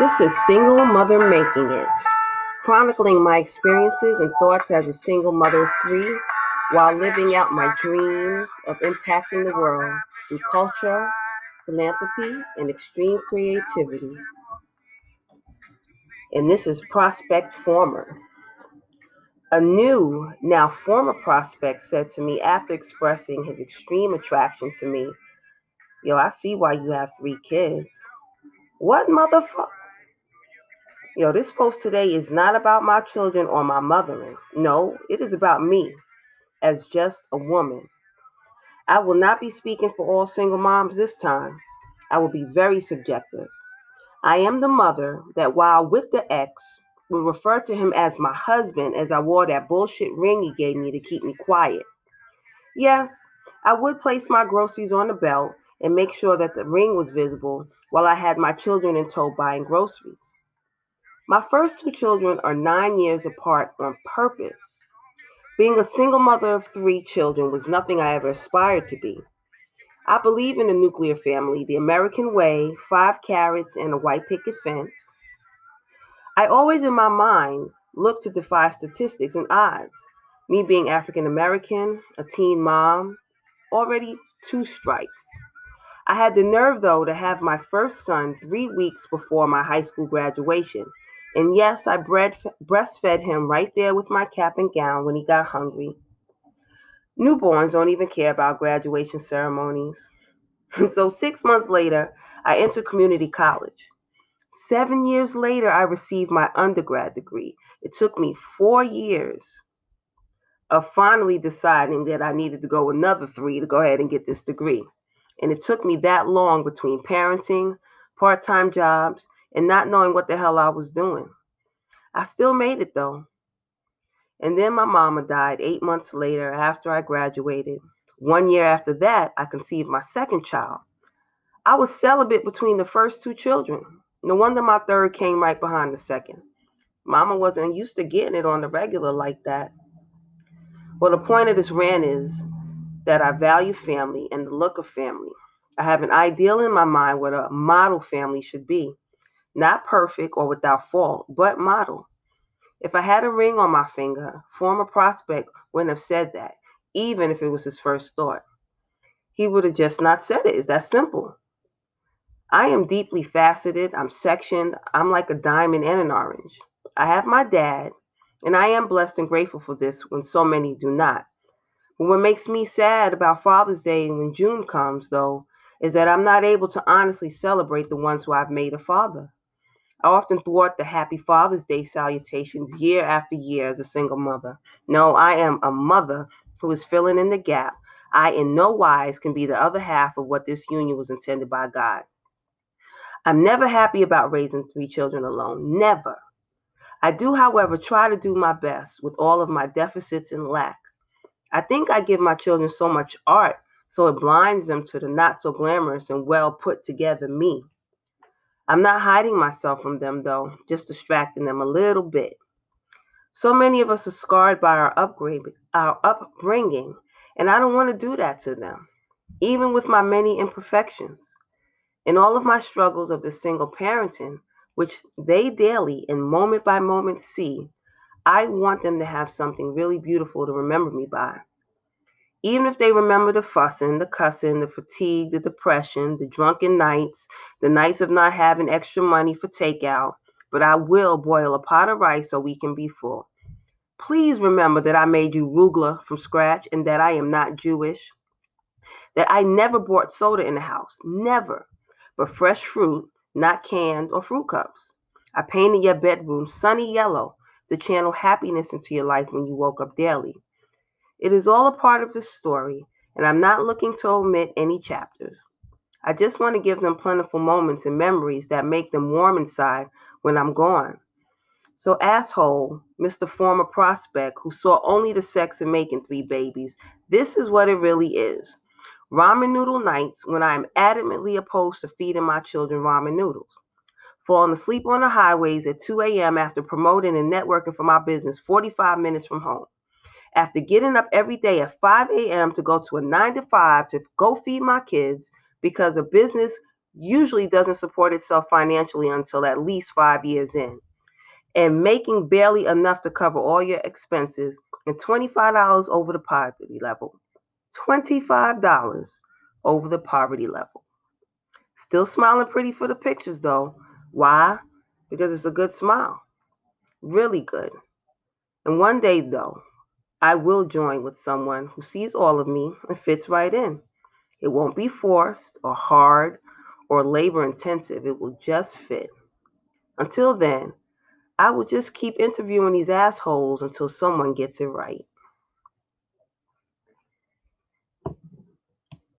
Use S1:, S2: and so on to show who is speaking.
S1: This is Single Mother Making It, chronicling my experiences and thoughts as a single mother of three while living out my dreams of impacting the world through culture, philanthropy, and extreme creativity. And this is Prospect Former. A new, now former prospect said to me after expressing his extreme attraction to me, Yo, I see why you have three kids. What motherfucker? Yo, this post today is not about my children or my mothering. No, it is about me as just a woman. I will not be speaking for all single moms this time. I will be very subjective. I am the mother that, while with the ex, would refer to him as my husband as I wore that bullshit ring he gave me to keep me quiet. Yes, I would place my groceries on the belt and make sure that the ring was visible while I had my children in tow buying groceries. My first two children are nine years apart on purpose. Being a single mother of three children was nothing I ever aspired to be. I believe in the nuclear family, the American way, five carats and a white picket fence. I always, in my mind, look to defy statistics and odds. Me being African American, a teen mom, already two strikes. I had the nerve, though, to have my first son three weeks before my high school graduation. And yes, I breastfed him right there with my cap and gown when he got hungry. Newborns don't even care about graduation ceremonies. so, six months later, I entered community college. Seven years later, I received my undergrad degree. It took me four years of finally deciding that I needed to go another three to go ahead and get this degree. And it took me that long between parenting, part time jobs, and not knowing what the hell I was doing. I still made it though. And then my mama died eight months later after I graduated. One year after that, I conceived my second child. I was celibate between the first two children. No wonder my third came right behind the second. Mama wasn't used to getting it on the regular like that. Well, the point of this rant is that I value family and the look of family. I have an ideal in my mind what a model family should be. Not perfect or without fault, but model. If I had a ring on my finger, former prospect wouldn't have said that, even if it was his first thought. He would have just not said it. It's that simple. I am deeply faceted. I'm sectioned. I'm like a diamond and an orange. I have my dad, and I am blessed and grateful for this when so many do not. But what makes me sad about Father's Day when June comes, though, is that I'm not able to honestly celebrate the ones who I've made a father. I often thwart the Happy Father's Day salutations year after year as a single mother. No, I am a mother who is filling in the gap. I, in no wise, can be the other half of what this union was intended by God. I'm never happy about raising three children alone. Never. I do, however, try to do my best with all of my deficits and lack. I think I give my children so much art so it blinds them to the not so glamorous and well put together me. I'm not hiding myself from them, though, just distracting them a little bit. So many of us are scarred by our upgrade, our upbringing, and I don't want to do that to them, even with my many imperfections. In all of my struggles of the single parenting, which they daily and moment by moment see, I want them to have something really beautiful to remember me by. Even if they remember the fussing, the cussing, the fatigue, the depression, the drunken nights, the nights of not having extra money for takeout, but I will boil a pot of rice so we can be full. Please remember that I made you rugelach from scratch and that I am not Jewish. That I never bought soda in the house, never, but fresh fruit, not canned or fruit cups. I painted your bedroom sunny yellow to channel happiness into your life when you woke up daily. It is all a part of the story, and I'm not looking to omit any chapters. I just want to give them plentiful moments and memories that make them warm inside when I'm gone. So, asshole, Mr. Former Prospect, who saw only the sex in making three babies, this is what it really is. Ramen noodle nights when I am adamantly opposed to feeding my children ramen noodles. Falling asleep on the highways at 2 a.m. after promoting and networking for my business 45 minutes from home after getting up every day at 5 a.m. to go to a 9 to 5 to go feed my kids because a business usually doesn't support itself financially until at least five years in. And making barely enough to cover all your expenses and $25 over the poverty level. $25 over the poverty level. Still smiling pretty for the pictures though. Why? Because it's a good smile. Really good. And one day though, I will join with someone who sees all of me and fits right in. It won't be forced or hard or labor intensive. It will just fit. Until then, I will just keep interviewing these assholes until someone gets it right.